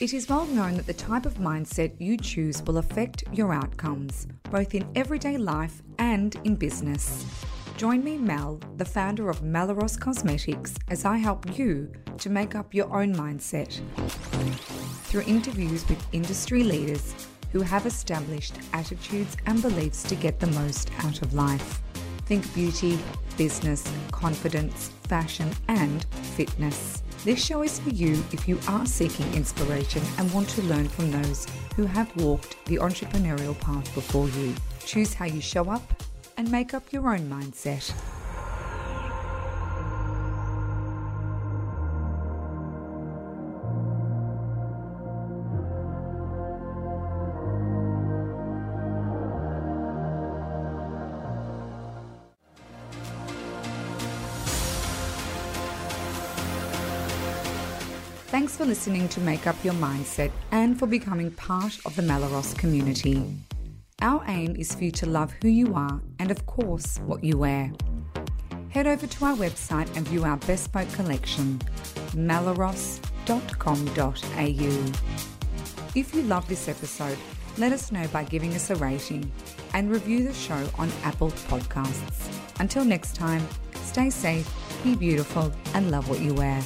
It is well known that the type of mindset you choose will affect your outcomes, both in everyday life and in business. Join me, Mel, the founder of Meleros Cosmetics, as I help you to make up your own mindset. Through interviews with industry leaders who have established attitudes and beliefs to get the most out of life. Think beauty, business, confidence, fashion, and fitness. This show is for you if you are seeking inspiration and want to learn from those who have walked the entrepreneurial path before you. Choose how you show up and make up your own mindset. Thanks for listening to Make Up Your Mindset and for becoming part of the Meleros community. Our aim is for you to love who you are and, of course, what you wear. Head over to our website and view our bespoke collection, meleros.com.au. If you love this episode, let us know by giving us a rating and review the show on Apple Podcasts. Until next time, stay safe, be beautiful, and love what you wear.